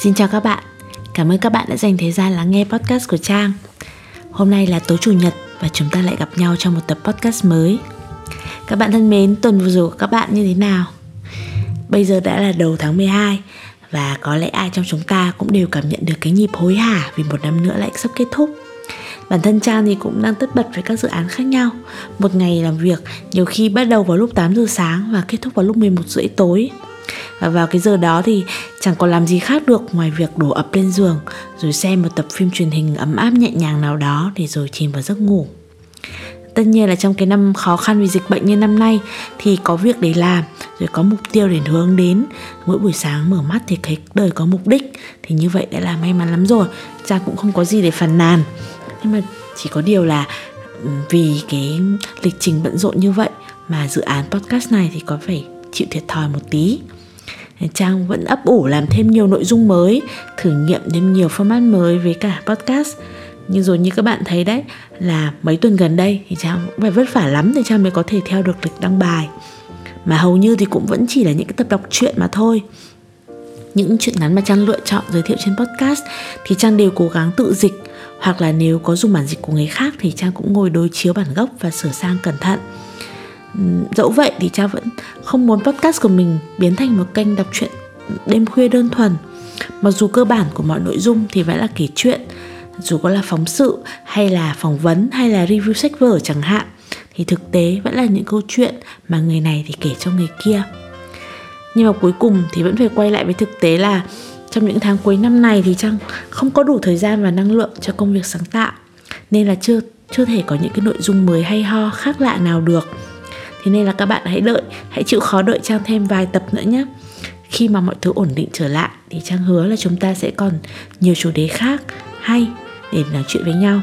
Xin chào các bạn, cảm ơn các bạn đã dành thời gian lắng nghe podcast của Trang. Hôm nay là tối chủ nhật và chúng ta lại gặp nhau trong một tập podcast mới. Các bạn thân mến, tuần vừa rồi của các bạn như thế nào? Bây giờ đã là đầu tháng 12 và có lẽ ai trong chúng ta cũng đều cảm nhận được cái nhịp hối hả vì một năm nữa lại sắp kết thúc. Bản thân Trang thì cũng đang tất bật với các dự án khác nhau Một ngày làm việc nhiều khi bắt đầu vào lúc 8 giờ sáng và kết thúc vào lúc 11 rưỡi tối và vào cái giờ đó thì chẳng còn làm gì khác được ngoài việc đổ ập lên giường, rồi xem một tập phim truyền hình ấm áp nhẹ nhàng nào đó để rồi chìm vào giấc ngủ. Tất nhiên là trong cái năm khó khăn vì dịch bệnh như năm nay thì có việc để làm, rồi có mục tiêu để hướng đến. Mỗi buổi sáng mở mắt thì thấy đời có mục đích, thì như vậy đã là may mắn lắm rồi, cha cũng không có gì để phàn nàn. Nhưng mà chỉ có điều là ừ, vì cái lịch trình bận rộn như vậy mà dự án podcast này thì có phải chịu thiệt thòi một tí. Trang vẫn ấp ủ làm thêm nhiều nội dung mới, thử nghiệm thêm nhiều format mới với cả podcast. Nhưng rồi như các bạn thấy đấy là mấy tuần gần đây thì Trang cũng phải vất vả lắm để Trang mới có thể theo được lịch đăng bài. Mà hầu như thì cũng vẫn chỉ là những cái tập đọc truyện mà thôi. Những chuyện ngắn mà Trang lựa chọn giới thiệu trên podcast thì Trang đều cố gắng tự dịch hoặc là nếu có dùng bản dịch của người khác thì Trang cũng ngồi đối chiếu bản gốc và sửa sang cẩn thận Ừ, dẫu vậy thì cha vẫn không muốn podcast của mình biến thành một kênh đọc truyện đêm khuya đơn thuần. Mặc dù cơ bản của mọi nội dung thì vẫn là kể chuyện, dù có là phóng sự hay là phỏng vấn hay là review sách vở chẳng hạn, thì thực tế vẫn là những câu chuyện mà người này thì kể cho người kia. Nhưng mà cuối cùng thì vẫn phải quay lại với thực tế là trong những tháng cuối năm này thì trang không có đủ thời gian và năng lượng cho công việc sáng tạo, nên là chưa chưa thể có những cái nội dung mới hay ho khác lạ nào được. Thế nên là các bạn hãy đợi, hãy chịu khó đợi Trang thêm vài tập nữa nhé. Khi mà mọi thứ ổn định trở lại thì Trang hứa là chúng ta sẽ còn nhiều chủ đề khác hay để nói chuyện với nhau.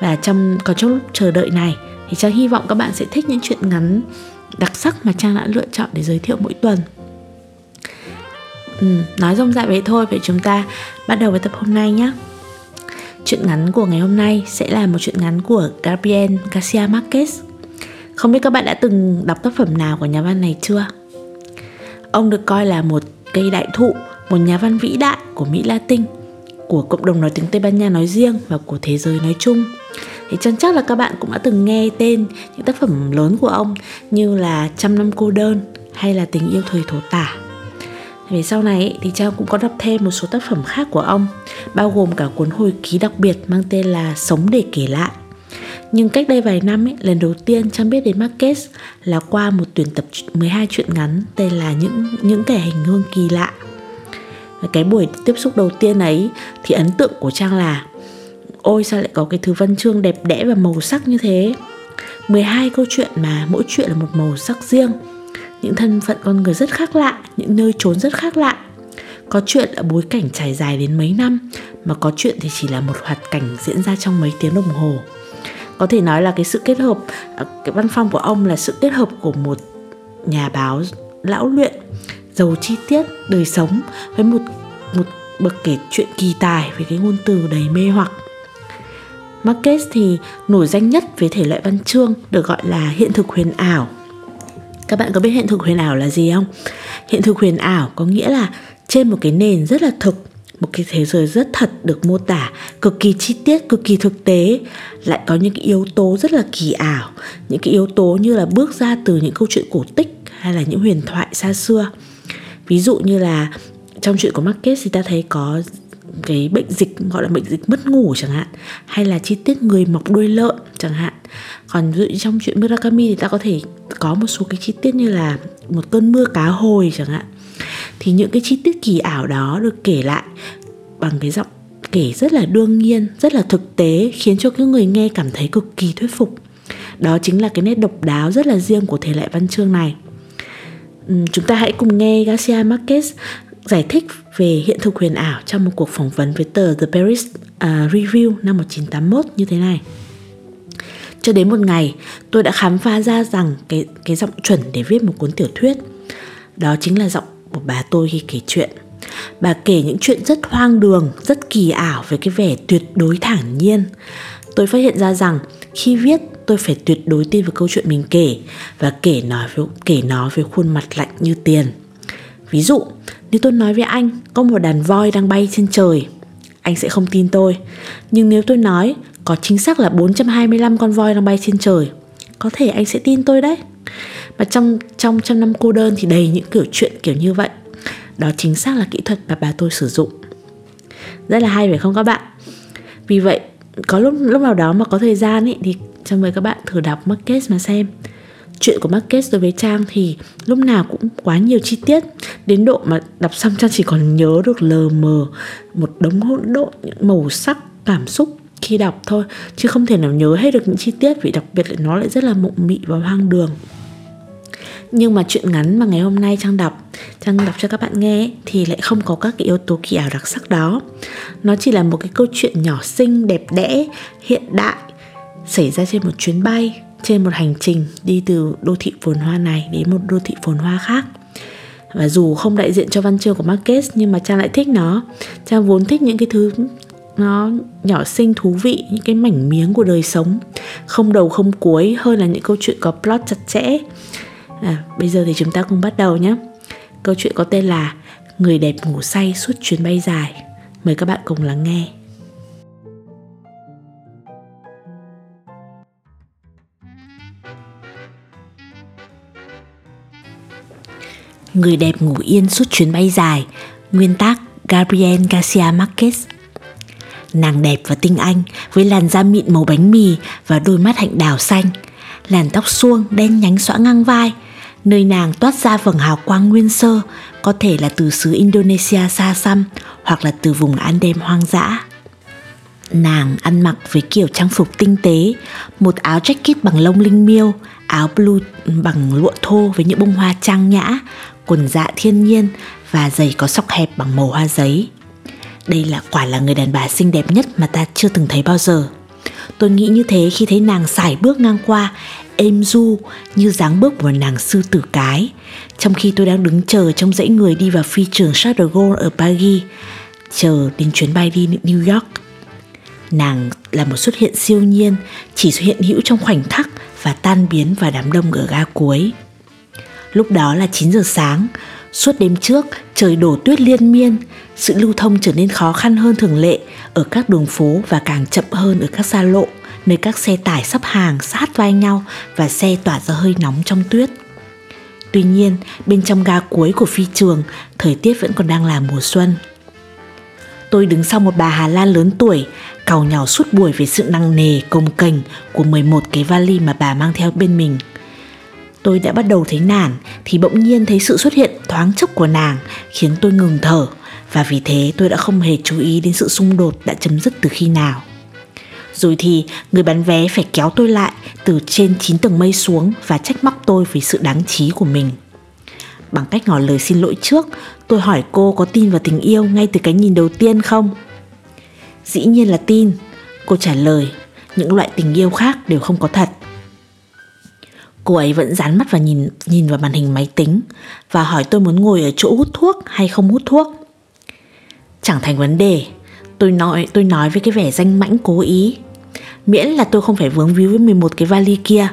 Và trong còn trong lúc chờ đợi này thì Trang hy vọng các bạn sẽ thích những chuyện ngắn đặc sắc mà Trang đã lựa chọn để giới thiệu mỗi tuần. Ừ, nói rông rãi vậy thôi, vậy chúng ta bắt đầu với tập hôm nay nhé. Chuyện ngắn của ngày hôm nay sẽ là một chuyện ngắn của Gabriel Garcia Marquez không biết các bạn đã từng đọc tác phẩm nào của nhà văn này chưa? Ông được coi là một cây đại thụ, một nhà văn vĩ đại của Mỹ Latin, của cộng đồng nói tiếng Tây Ban Nha nói riêng và của thế giới nói chung. Thì chắc chắc là các bạn cũng đã từng nghe tên những tác phẩm lớn của ông như là Trăm năm cô đơn hay là Tình yêu thời thổ tả. Về sau này thì Trang cũng có đọc thêm một số tác phẩm khác của ông, bao gồm cả cuốn hồi ký đặc biệt mang tên là Sống để kể lại nhưng cách đây vài năm ấy, lần đầu tiên Trang biết đến Marquez là qua một tuyển tập 12 truyện ngắn tên là những những kẻ hành hương kỳ lạ. Và cái buổi tiếp xúc đầu tiên ấy thì ấn tượng của Trang là Ôi sao lại có cái thứ văn chương đẹp đẽ và màu sắc như thế? 12 câu chuyện mà mỗi chuyện là một màu sắc riêng. Những thân phận con người rất khác lạ Những nơi trốn rất khác lạ. Có chuyện là bối cảnh trải dài đến mấy năm Mà có chuyện thì chỉ là một hoạt cảnh diễn ra trong mấy tiếng đồng hồ có thể nói là cái sự kết hợp à, cái văn phòng của ông là sự kết hợp của một nhà báo lão luyện, giàu chi tiết, đời sống, với một một bậc kể chuyện kỳ tài với cái ngôn từ đầy mê hoặc Marquez thì nổi danh nhất với thể loại văn chương được gọi là hiện thực huyền ảo. Các bạn có biết hiện thực huyền ảo là gì không? Hiện thực huyền ảo có nghĩa là trên một cái nền rất là thực một cái thế giới rất thật được mô tả, cực kỳ chi tiết, cực kỳ thực tế. Lại có những cái yếu tố rất là kỳ ảo, những cái yếu tố như là bước ra từ những câu chuyện cổ tích hay là những huyền thoại xa xưa. Ví dụ như là trong chuyện của Marquez thì ta thấy có cái bệnh dịch, gọi là bệnh dịch mất ngủ chẳng hạn, hay là chi tiết người mọc đuôi lợn chẳng hạn. Còn ví dụ trong chuyện Murakami thì ta có thể có một số cái chi tiết như là một cơn mưa cá hồi chẳng hạn thì những cái chi tiết kỳ ảo đó được kể lại bằng cái giọng kể rất là đương nhiên rất là thực tế khiến cho cái người nghe cảm thấy cực kỳ thuyết phục đó chính là cái nét độc đáo rất là riêng của thể loại văn chương này chúng ta hãy cùng nghe Garcia Marquez giải thích về hiện thực huyền ảo trong một cuộc phỏng vấn với tờ The Paris uh, Review năm 1981 như thế này. Cho đến một ngày, tôi đã khám phá ra rằng cái cái giọng chuẩn để viết một cuốn tiểu thuyết. Đó chính là giọng của bà tôi khi kể chuyện. Bà kể những chuyện rất hoang đường, rất kỳ ảo với cái vẻ tuyệt đối thản nhiên. Tôi phát hiện ra rằng khi viết tôi phải tuyệt đối tin vào câu chuyện mình kể và kể nói với, kể nó với khuôn mặt lạnh như tiền. Ví dụ, nếu tôi nói với anh có một đàn voi đang bay trên trời, anh sẽ không tin tôi. Nhưng nếu tôi nói có chính xác là 425 con voi đang bay trên trời, có thể anh sẽ tin tôi đấy mà trong trong trăm năm cô đơn thì đầy những kiểu chuyện kiểu như vậy. Đó chính xác là kỹ thuật mà bà tôi sử dụng. Rất là hay phải không các bạn? Vì vậy, có lúc lúc nào đó mà có thời gian ý, thì cho mời các bạn thử đọc Marquez mà xem chuyện của Marquez đối với Trang thì lúc nào cũng quá nhiều chi tiết đến độ mà đọc xong Trang chỉ còn nhớ được lờ mờ một đống hỗn độn những màu sắc cảm xúc khi đọc thôi chứ không thể nào nhớ hết được những chi tiết vì đặc biệt là nó lại rất là mộng mị và hoang đường nhưng mà chuyện ngắn mà ngày hôm nay Trang đọc Trang đọc cho các bạn nghe thì lại không có các cái yếu tố kỳ ảo đặc sắc đó. Nó chỉ là một cái câu chuyện nhỏ xinh, đẹp đẽ, hiện đại Xảy ra trên một chuyến bay trên một hành trình đi từ đô thị phồn hoa này đến một đô thị phồn hoa khác. Và dù không đại diện cho văn chương của Marquez nhưng mà Trang lại thích nó. Trang vốn thích những cái thứ nó nhỏ xinh thú vị những cái mảnh miếng của đời sống không đầu không cuối hơn là những câu chuyện có plot chặt chẽ à, bây giờ thì chúng ta cùng bắt đầu nhé. Câu chuyện có tên là người đẹp ngủ say suốt chuyến bay dài. Mời các bạn cùng lắng nghe. Người đẹp ngủ yên suốt chuyến bay dài. Nguyên tác Gabriel Garcia Marquez. Nàng đẹp và tinh anh với làn da mịn màu bánh mì và đôi mắt hạnh đào xanh. Làn tóc suông đen nhánh xõa ngang vai Nơi nàng toát ra vầng hào quang nguyên sơ, Có thể là từ xứ Indonesia xa xăm Hoặc là từ vùng Andem hoang dã Nàng ăn mặc với kiểu trang phục tinh tế, Một áo jacket bằng lông linh miêu, Áo blue bằng lụa thô với những bông hoa trang nhã, quần dạ thiên nhiên và giày có sọc hẹp bằng màu hoa giấy. Đây là quả là người đàn bà xinh đẹp nhất mà ta chưa từng thấy bao giờ. Tôi nghĩ như thế khi thấy nàng sải bước ngang qua, êm du như dáng bước của nàng sư tử cái. Trong khi tôi đang đứng chờ trong dãy người đi vào phi trường Charles de Gaulle ở Paris, chờ đến chuyến bay đi New York. Nàng là một xuất hiện siêu nhiên, chỉ xuất hiện hữu trong khoảnh khắc và tan biến vào đám đông ở ga cuối. Lúc đó là 9 giờ sáng, suốt đêm trước trời đổ tuyết liên miên, sự lưu thông trở nên khó khăn hơn thường lệ ở các đường phố và càng chậm hơn ở các xa lộ, nơi các xe tải sắp hàng sát vai nhau và xe tỏa ra hơi nóng trong tuyết. Tuy nhiên, bên trong ga cuối của phi trường, thời tiết vẫn còn đang là mùa xuân. Tôi đứng sau một bà Hà Lan lớn tuổi, càu nhào suốt buổi về sự năng nề, công cành của 11 cái vali mà bà mang theo bên mình – Tôi đã bắt đầu thấy nản thì bỗng nhiên thấy sự xuất hiện thoáng chốc của nàng khiến tôi ngừng thở và vì thế tôi đã không hề chú ý đến sự xung đột đã chấm dứt từ khi nào. Rồi thì người bán vé phải kéo tôi lại từ trên 9 tầng mây xuống và trách móc tôi vì sự đáng trí của mình. Bằng cách ngỏ lời xin lỗi trước, tôi hỏi cô có tin vào tình yêu ngay từ cái nhìn đầu tiên không? Dĩ nhiên là tin, cô trả lời, những loại tình yêu khác đều không có thật. Cô ấy vẫn dán mắt và nhìn nhìn vào màn hình máy tính và hỏi tôi muốn ngồi ở chỗ hút thuốc hay không hút thuốc. Chẳng thành vấn đề, tôi nói tôi nói với cái vẻ danh mãnh cố ý. Miễn là tôi không phải vướng víu với 11 cái vali kia.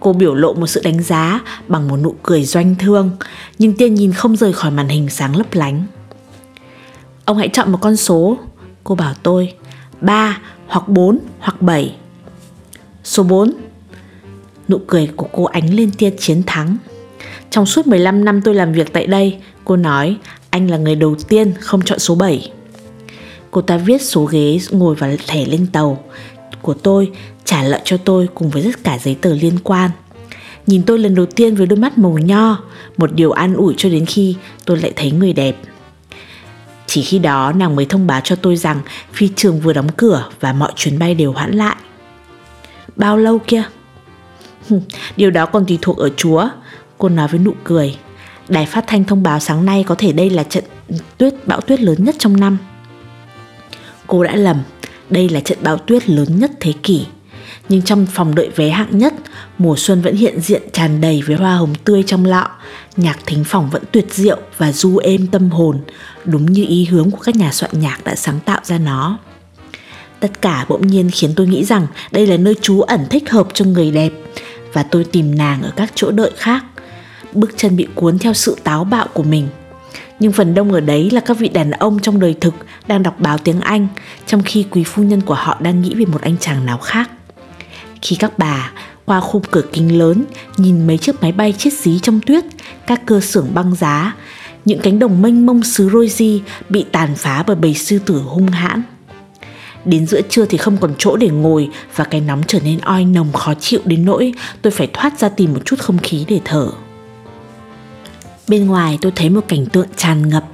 Cô biểu lộ một sự đánh giá bằng một nụ cười doanh thương, nhưng tiên nhìn không rời khỏi màn hình sáng lấp lánh. Ông hãy chọn một con số, cô bảo tôi, 3 hoặc 4 hoặc 7. Số 4 Nụ cười của cô ánh lên tia chiến thắng. Trong suốt 15 năm tôi làm việc tại đây, cô nói anh là người đầu tiên không chọn số 7. Cô ta viết số ghế ngồi và thẻ lên tàu của tôi, trả lợi cho tôi cùng với tất cả giấy tờ liên quan. Nhìn tôi lần đầu tiên với đôi mắt màu nho, một điều an ủi cho đến khi tôi lại thấy người đẹp. Chỉ khi đó nàng mới thông báo cho tôi rằng phi trường vừa đóng cửa và mọi chuyến bay đều hoãn lại. Bao lâu kia? Điều đó còn tùy thuộc ở Chúa. Cô nói với nụ cười Đài phát thanh thông báo sáng nay có thể đây là trận tuyết bão tuyết lớn nhất trong năm. Cô đã lầm Đây là trận bão tuyết lớn nhất thế kỷ. Nhưng trong phòng đợi vé hạng nhất, mùa xuân vẫn hiện diện tràn đầy với hoa hồng tươi trong lọ, nhạc thính phòng vẫn tuyệt diệu và du êm tâm hồn, đúng như ý hướng của các nhà soạn nhạc đã sáng tạo ra nó. Tất cả bỗng nhiên khiến tôi nghĩ rằng đây là nơi trú ẩn thích hợp cho người đẹp, và tôi tìm nàng ở các chỗ đợi khác. bước chân bị cuốn theo sự táo bạo của mình nhưng phần đông ở đấy là các vị đàn ông trong đời thực đang đọc báo tiếng Anh, trong khi quý phu nhân của họ đang nghĩ về một anh chàng nào khác. Khi các bà qua khung cửa kính lớn nhìn mấy chiếc máy bay chết xí trong tuyết, các cơ xưởng băng giá, những cánh đồng mênh mông xứ Rosie bị tàn phá bởi bầy sư tử hung hãn. Đến giữa trưa thì không còn chỗ để ngồi và cái nóng trở nên oi nồng khó chịu đến nỗi tôi phải thoát ra tìm một chút không khí để thở. Bên ngoài tôi thấy một cảnh tượng tràn ngập,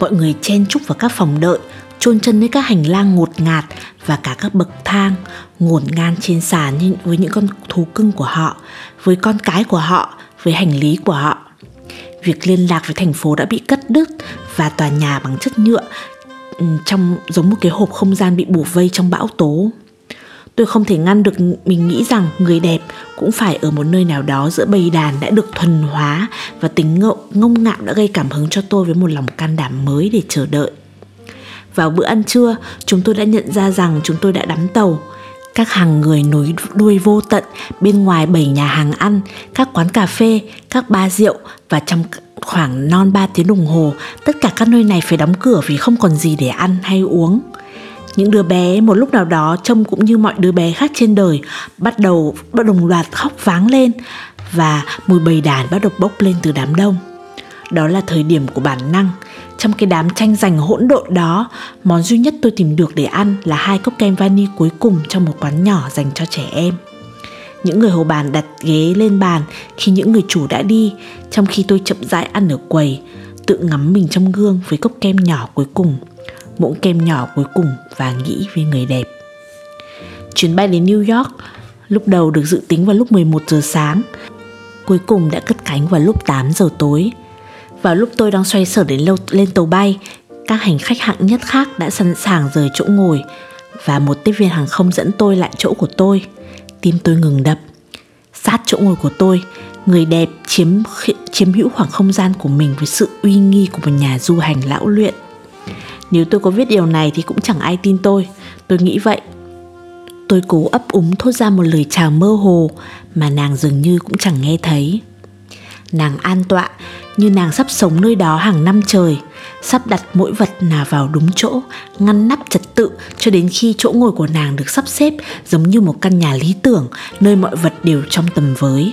mọi người chen chúc vào các phòng đợi, chôn chân lên các hành lang ngột ngạt và cả các bậc thang ngổn ngang trên sàn với những con thú cưng của họ, với con cái của họ, với hành lý của họ. Việc liên lạc với thành phố đã bị cắt đứt và tòa nhà bằng chất nhựa trong giống một cái hộp không gian bị bủa vây trong bão tố. Tôi không thể ngăn được mình nghĩ rằng người đẹp cũng phải ở một nơi nào đó giữa bầy đàn đã được thuần hóa và tính ngộ ngông ngạo đã gây cảm hứng cho tôi với một lòng can đảm mới để chờ đợi. Vào bữa ăn trưa, chúng tôi đã nhận ra rằng chúng tôi đã đắm tàu. Các hàng người nối đuôi vô tận bên ngoài bảy nhà hàng ăn, các quán cà phê, các ba rượu và trong khoảng non 3 tiếng đồng hồ, tất cả các nơi này phải đóng cửa vì không còn gì để ăn hay uống. Những đứa bé một lúc nào đó trông cũng như mọi đứa bé khác trên đời bắt đầu bắt đồng loạt khóc váng lên và mùi bầy đàn bắt đầu bốc lên từ đám đông. Đó là thời điểm của bản năng. Trong cái đám tranh giành hỗn độn đó, món duy nhất tôi tìm được để ăn là hai cốc kem vani cuối cùng trong một quán nhỏ dành cho trẻ em. Những người hầu bàn đặt ghế lên bàn khi những người chủ đã đi, trong khi tôi chậm rãi ăn ở quầy, tự ngắm mình trong gương với cốc kem nhỏ cuối cùng muỗng kem nhỏ cuối cùng và nghĩ về người đẹp. Chuyến bay đến New York lúc đầu được dự tính vào lúc 11 giờ sáng, cuối cùng đã cất cánh vào lúc 8 giờ tối. Vào lúc tôi đang xoay sở đến lâu lên tàu bay, các hành khách hạng nhất khác đã sẵn sàng rời chỗ ngồi và một tiếp viên hàng không dẫn tôi lại chỗ của tôi. Tim tôi ngừng đập. Sát chỗ ngồi của tôi, người đẹp chiếm chiếm hữu khoảng không gian của mình với sự uy nghi của một nhà du hành lão luyện. Nếu tôi có viết điều này thì cũng chẳng ai tin tôi Tôi nghĩ vậy Tôi cố ấp úng thốt ra một lời chào mơ hồ Mà nàng dường như cũng chẳng nghe thấy Nàng an tọa như nàng sắp sống nơi đó hàng năm trời Sắp đặt mỗi vật nào vào đúng chỗ Ngăn nắp trật tự cho đến khi chỗ ngồi của nàng được sắp xếp Giống như một căn nhà lý tưởng Nơi mọi vật đều trong tầm với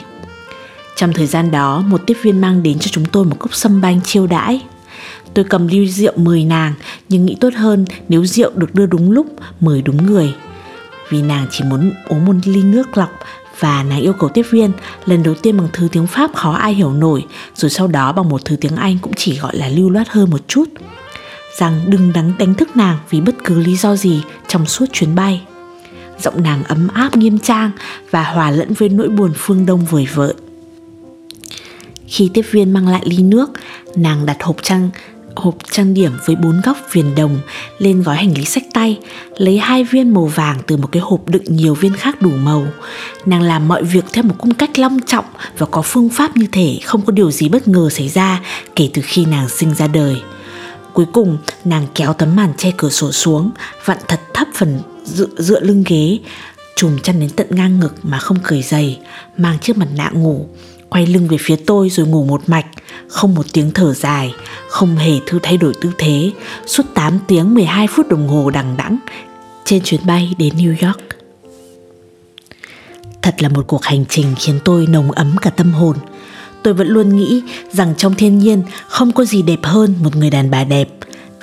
trong thời gian đó, một tiếp viên mang đến cho chúng tôi một cốc sâm banh chiêu đãi. Tôi cầm ly rượu mời nàng nhưng nghĩ tốt hơn nếu rượu được đưa đúng lúc mời đúng người. Vì nàng chỉ muốn uống một ly nước lọc và nàng yêu cầu tiếp viên lần đầu tiên bằng thứ tiếng Pháp khó ai hiểu nổi rồi sau đó bằng một thứ tiếng Anh cũng chỉ gọi là lưu loát hơn một chút rằng đừng đắng đánh thức nàng vì bất cứ lý do gì trong suốt chuyến bay. Giọng nàng ấm áp nghiêm trang và hòa lẫn với nỗi buồn phương đông vời vợi. Khi tiếp viên mang lại ly nước, nàng đặt hộp trang hộp trang điểm với bốn góc viền đồng lên gói hành lý sách tay, lấy hai viên màu vàng từ một cái hộp đựng nhiều viên khác đủ màu. Nàng làm mọi việc theo một cung cách long trọng và có phương pháp như thể không có điều gì bất ngờ xảy ra kể từ khi nàng sinh ra đời. Cuối cùng, nàng kéo tấm màn che cửa sổ xuống, vặn thật thấp phần dựa, dựa lưng ghế, trùm chăn đến tận ngang ngực mà không cởi giày, mang chiếc mặt nạ ngủ, quay lưng về phía tôi rồi ngủ một mạch, không một tiếng thở dài, không hề thư thay đổi tư thế, suốt 8 tiếng 12 phút đồng hồ đằng đẵng trên chuyến bay đến New York. Thật là một cuộc hành trình khiến tôi nồng ấm cả tâm hồn. Tôi vẫn luôn nghĩ rằng trong thiên nhiên không có gì đẹp hơn một người đàn bà đẹp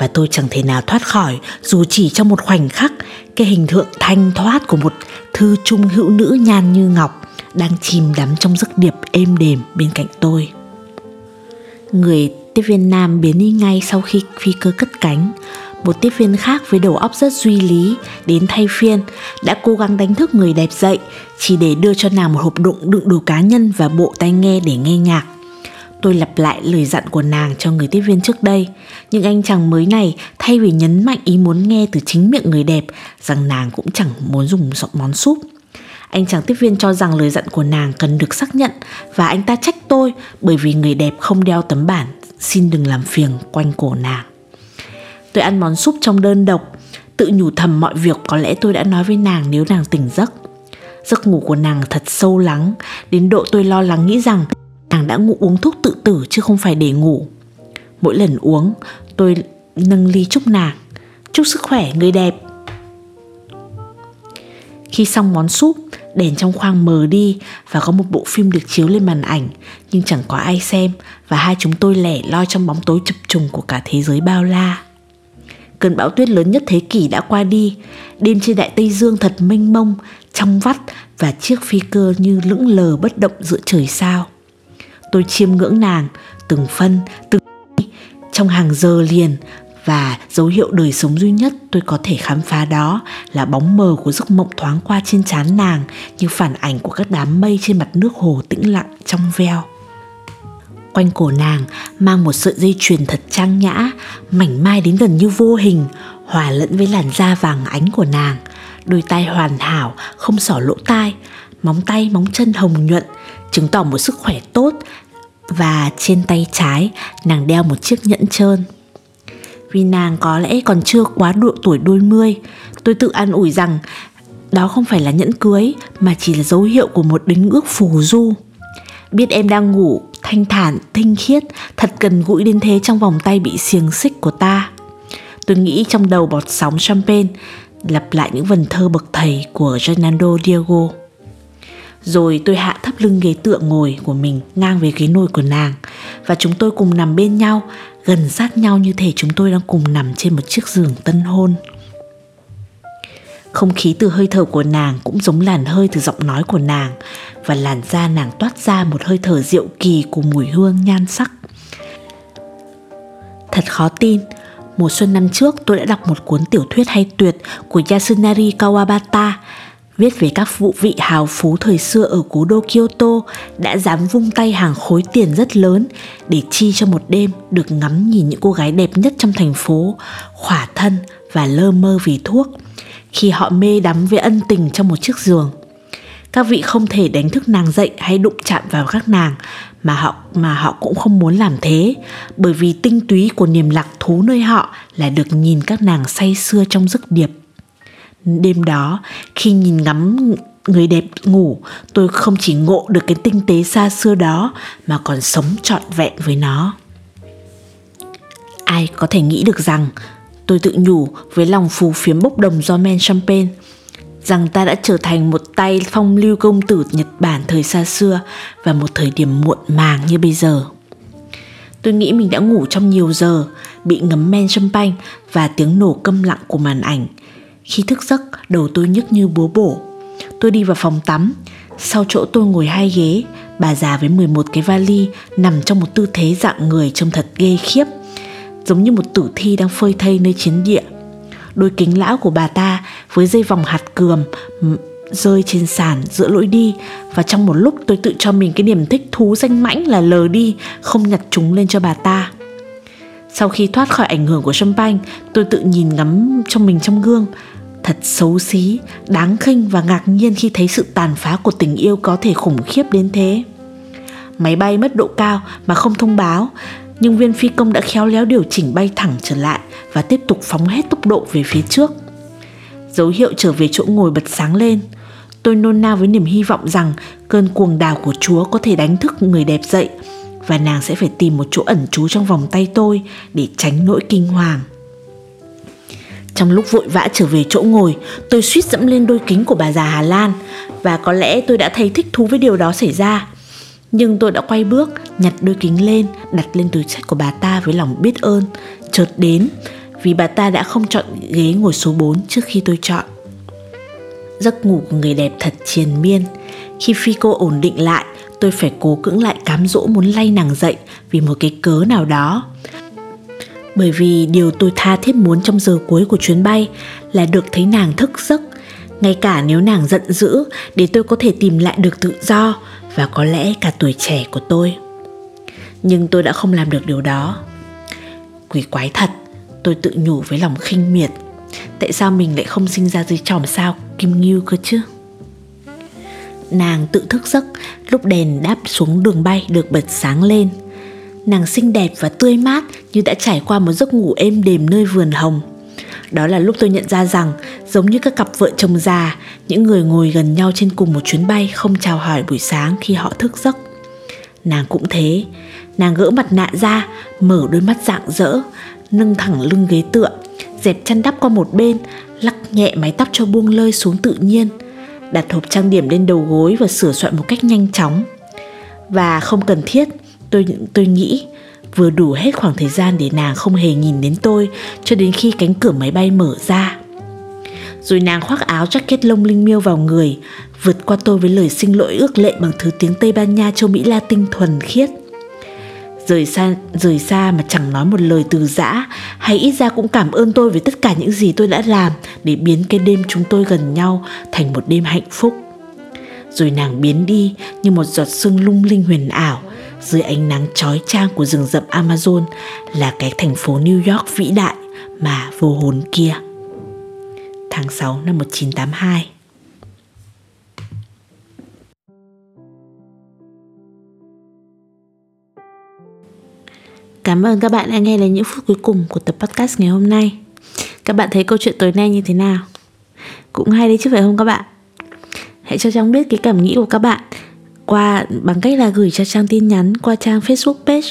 và tôi chẳng thể nào thoát khỏi, dù chỉ trong một khoảnh khắc, cái hình tượng thanh thoát của một thư trung hữu nữ nhan như ngọc đang chìm đắm trong giấc điệp êm đềm bên cạnh tôi. Người tiếp viên nam biến đi ngay sau khi phi cơ cất cánh. Một tiếp viên khác với đầu óc rất duy lý đến thay phiên, đã cố gắng đánh thức người đẹp dậy, chỉ để đưa cho nàng một hộp đựng đựng đồ cá nhân và bộ tai nghe để nghe nhạc. Tôi lặp lại lời dặn của nàng cho người tiếp viên trước đây Nhưng anh chàng mới này thay vì nhấn mạnh ý muốn nghe từ chính miệng người đẹp Rằng nàng cũng chẳng muốn dùng món súp anh chàng tiếp viên cho rằng lời dặn của nàng cần được xác nhận và anh ta trách tôi bởi vì người đẹp không đeo tấm bản xin đừng làm phiền quanh cổ nàng. Tôi ăn món súp trong đơn độc, tự nhủ thầm mọi việc có lẽ tôi đã nói với nàng nếu nàng tỉnh giấc. Giấc ngủ của nàng thật sâu lắng, đến độ tôi lo lắng nghĩ rằng nàng đã ngủ uống thuốc tự tử chứ không phải để ngủ. Mỗi lần uống, tôi nâng ly chúc nàng. Chúc sức khỏe người đẹp. Khi xong món súp, đèn trong khoang mờ đi và có một bộ phim được chiếu lên màn ảnh nhưng chẳng có ai xem và hai chúng tôi lẻ loi trong bóng tối chập trùng của cả thế giới bao la. Cơn bão tuyết lớn nhất thế kỷ đã qua đi, đêm trên đại Tây Dương thật mênh mông, trong vắt và chiếc phi cơ như lững lờ bất động giữa trời sao. Tôi chiêm ngưỡng nàng, từng phân, từng trong hàng giờ liền và dấu hiệu đời sống duy nhất tôi có thể khám phá đó là bóng mờ của giấc mộng thoáng qua trên trán nàng như phản ảnh của các đám mây trên mặt nước hồ tĩnh lặng trong veo. Quanh cổ nàng mang một sợi dây chuyền thật trang nhã, mảnh mai đến gần như vô hình, hòa lẫn với làn da vàng ánh của nàng. Đôi tay hoàn hảo, không sỏ lỗ tai, móng tay, móng chân hồng nhuận, chứng tỏ một sức khỏe tốt và trên tay trái nàng đeo một chiếc nhẫn trơn vì nàng có lẽ còn chưa quá độ tuổi đôi mươi. Tôi tự an ủi rằng đó không phải là nhẫn cưới mà chỉ là dấu hiệu của một đính ước phù du. Biết em đang ngủ, thanh thản, tinh khiết, thật gần gũi đến thế trong vòng tay bị xiềng xích của ta. Tôi nghĩ trong đầu bọt sóng champagne lặp lại những vần thơ bậc thầy của Fernando Diego. Rồi tôi hạ thấp lưng ghế tựa ngồi của mình ngang về ghế nồi của nàng. Và chúng tôi cùng nằm bên nhau, gần sát nhau như thể chúng tôi đang cùng nằm trên một chiếc giường tân hôn. Không khí từ hơi thở của nàng cũng giống làn hơi từ giọng nói của nàng, và làn da nàng toát ra một hơi thở diệu kỳ của mùi hương nhan sắc. Thật khó tin, mùa xuân năm trước tôi đã đọc một cuốn tiểu thuyết hay tuyệt của Yasunari Kawabata viết về các vụ vị hào phú thời xưa ở cố đô Kyoto đã dám vung tay hàng khối tiền rất lớn để chi cho một đêm được ngắm nhìn những cô gái đẹp nhất trong thành phố, khỏa thân và lơ mơ vì thuốc, khi họ mê đắm với ân tình trong một chiếc giường. Các vị không thể đánh thức nàng dậy hay đụng chạm vào các nàng mà họ mà họ cũng không muốn làm thế, bởi vì tinh túy của niềm lạc thú nơi họ là được nhìn các nàng say sưa trong giấc điệp Đêm đó, khi nhìn ngắm người đẹp ngủ, tôi không chỉ ngộ được cái tinh tế xa xưa đó mà còn sống trọn vẹn với nó. Ai có thể nghĩ được rằng tôi tự nhủ với lòng phù phiếm bốc đồng do men champagne rằng ta đã trở thành một tay phong lưu công tử Nhật Bản thời xa xưa và một thời điểm muộn màng như bây giờ. Tôi nghĩ mình đã ngủ trong nhiều giờ, bị ngấm men champagne và tiếng nổ câm lặng của màn ảnh – khi thức giấc, đầu tôi nhức như búa bổ. Tôi đi vào phòng tắm, sau chỗ tôi ngồi hai ghế, bà già với 11 cái vali nằm trong một tư thế dạng người trông thật ghê khiếp, giống như một tử thi đang phơi thây nơi chiến địa. Đôi kính lão của bà ta với dây vòng hạt cườm rơi trên sàn giữa lối đi và trong một lúc tôi tự cho mình cái niềm thích thú danh mãnh là lờ đi không nhặt chúng lên cho bà ta sau khi thoát khỏi ảnh hưởng của champagne tôi tự nhìn ngắm trong mình trong gương thật xấu xí, đáng khinh và ngạc nhiên khi thấy sự tàn phá của tình yêu có thể khủng khiếp đến thế. Máy bay mất độ cao mà không thông báo, nhưng viên phi công đã khéo léo điều chỉnh bay thẳng trở lại và tiếp tục phóng hết tốc độ về phía trước. Dấu hiệu trở về chỗ ngồi bật sáng lên. Tôi nôn nao với niềm hy vọng rằng cơn cuồng đào của chúa có thể đánh thức người đẹp dậy và nàng sẽ phải tìm một chỗ ẩn trú trong vòng tay tôi để tránh nỗi kinh hoàng trong lúc vội vã trở về chỗ ngồi, tôi suýt dẫm lên đôi kính của bà già Hà Lan và có lẽ tôi đã thấy thích thú với điều đó xảy ra. Nhưng tôi đã quay bước, nhặt đôi kính lên, đặt lên túi sách của bà ta với lòng biết ơn, chợt đến vì bà ta đã không chọn ghế ngồi số 4 trước khi tôi chọn. Giấc ngủ của người đẹp thật triền miên. Khi phi cô ổn định lại, tôi phải cố cưỡng lại cám dỗ muốn lay nàng dậy vì một cái cớ nào đó bởi vì điều tôi tha thiết muốn trong giờ cuối của chuyến bay là được thấy nàng thức giấc, ngay cả nếu nàng giận dữ để tôi có thể tìm lại được tự do và có lẽ cả tuổi trẻ của tôi. Nhưng tôi đã không làm được điều đó. Quỷ quái thật, tôi tự nhủ với lòng khinh miệt. Tại sao mình lại không sinh ra dưới chòm sao, kim ngưu cơ chứ? Nàng tự thức giấc, lúc đèn đáp xuống đường bay được bật sáng lên. Nàng xinh đẹp và tươi mát như đã trải qua một giấc ngủ êm đềm nơi vườn hồng. Đó là lúc tôi nhận ra rằng, giống như các cặp vợ chồng già, những người ngồi gần nhau trên cùng một chuyến bay không chào hỏi buổi sáng khi họ thức giấc. Nàng cũng thế, nàng gỡ mặt nạ ra, mở đôi mắt rạng rỡ, nâng thẳng lưng ghế tựa, dẹp chăn đắp qua một bên, lắc nhẹ mái tóc cho buông lơi xuống tự nhiên, đặt hộp trang điểm lên đầu gối và sửa soạn một cách nhanh chóng. Và không cần thiết, tôi tôi nghĩ vừa đủ hết khoảng thời gian để nàng không hề nhìn đến tôi cho đến khi cánh cửa máy bay mở ra. Rồi nàng khoác áo jacket lông linh miêu vào người, vượt qua tôi với lời xin lỗi ước lệ bằng thứ tiếng Tây Ban Nha châu Mỹ Latin thuần khiết. Rời xa, rời xa mà chẳng nói một lời từ giã Hay ít ra cũng cảm ơn tôi với tất cả những gì tôi đã làm Để biến cái đêm chúng tôi gần nhau thành một đêm hạnh phúc Rồi nàng biến đi như một giọt sương lung linh huyền ảo dưới ánh nắng chói chang của rừng rậm Amazon Là cái thành phố New York vĩ đại mà vô hồn kia Tháng 6 năm 1982 Cảm ơn các bạn đã nghe đến những phút cuối cùng của tập podcast ngày hôm nay. Các bạn thấy câu chuyện tối nay như thế nào? Cũng hay đấy chứ phải không các bạn? Hãy cho Trang biết cái cảm nghĩ của các bạn qua bằng cách là gửi cho Trang tin nhắn qua trang Facebook page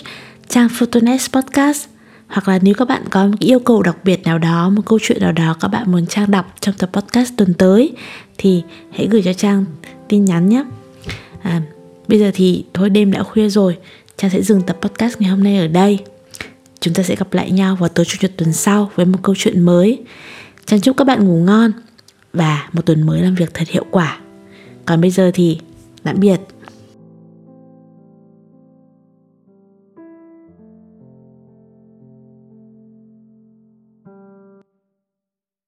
trang Photonet Podcast hoặc là nếu các bạn có một yêu cầu đặc biệt nào đó, một câu chuyện nào đó các bạn muốn Trang đọc trong tập podcast tuần tới thì hãy gửi cho Trang tin nhắn nhé. À, bây giờ thì thôi đêm đã khuya rồi Trang sẽ dừng tập podcast ngày hôm nay ở đây. Chúng ta sẽ gặp lại nhau vào tối chủ nhật tuần sau với một câu chuyện mới. Trang chúc các bạn ngủ ngon và một tuần mới làm việc thật hiệu quả. Còn bây giờ thì tạm biệt.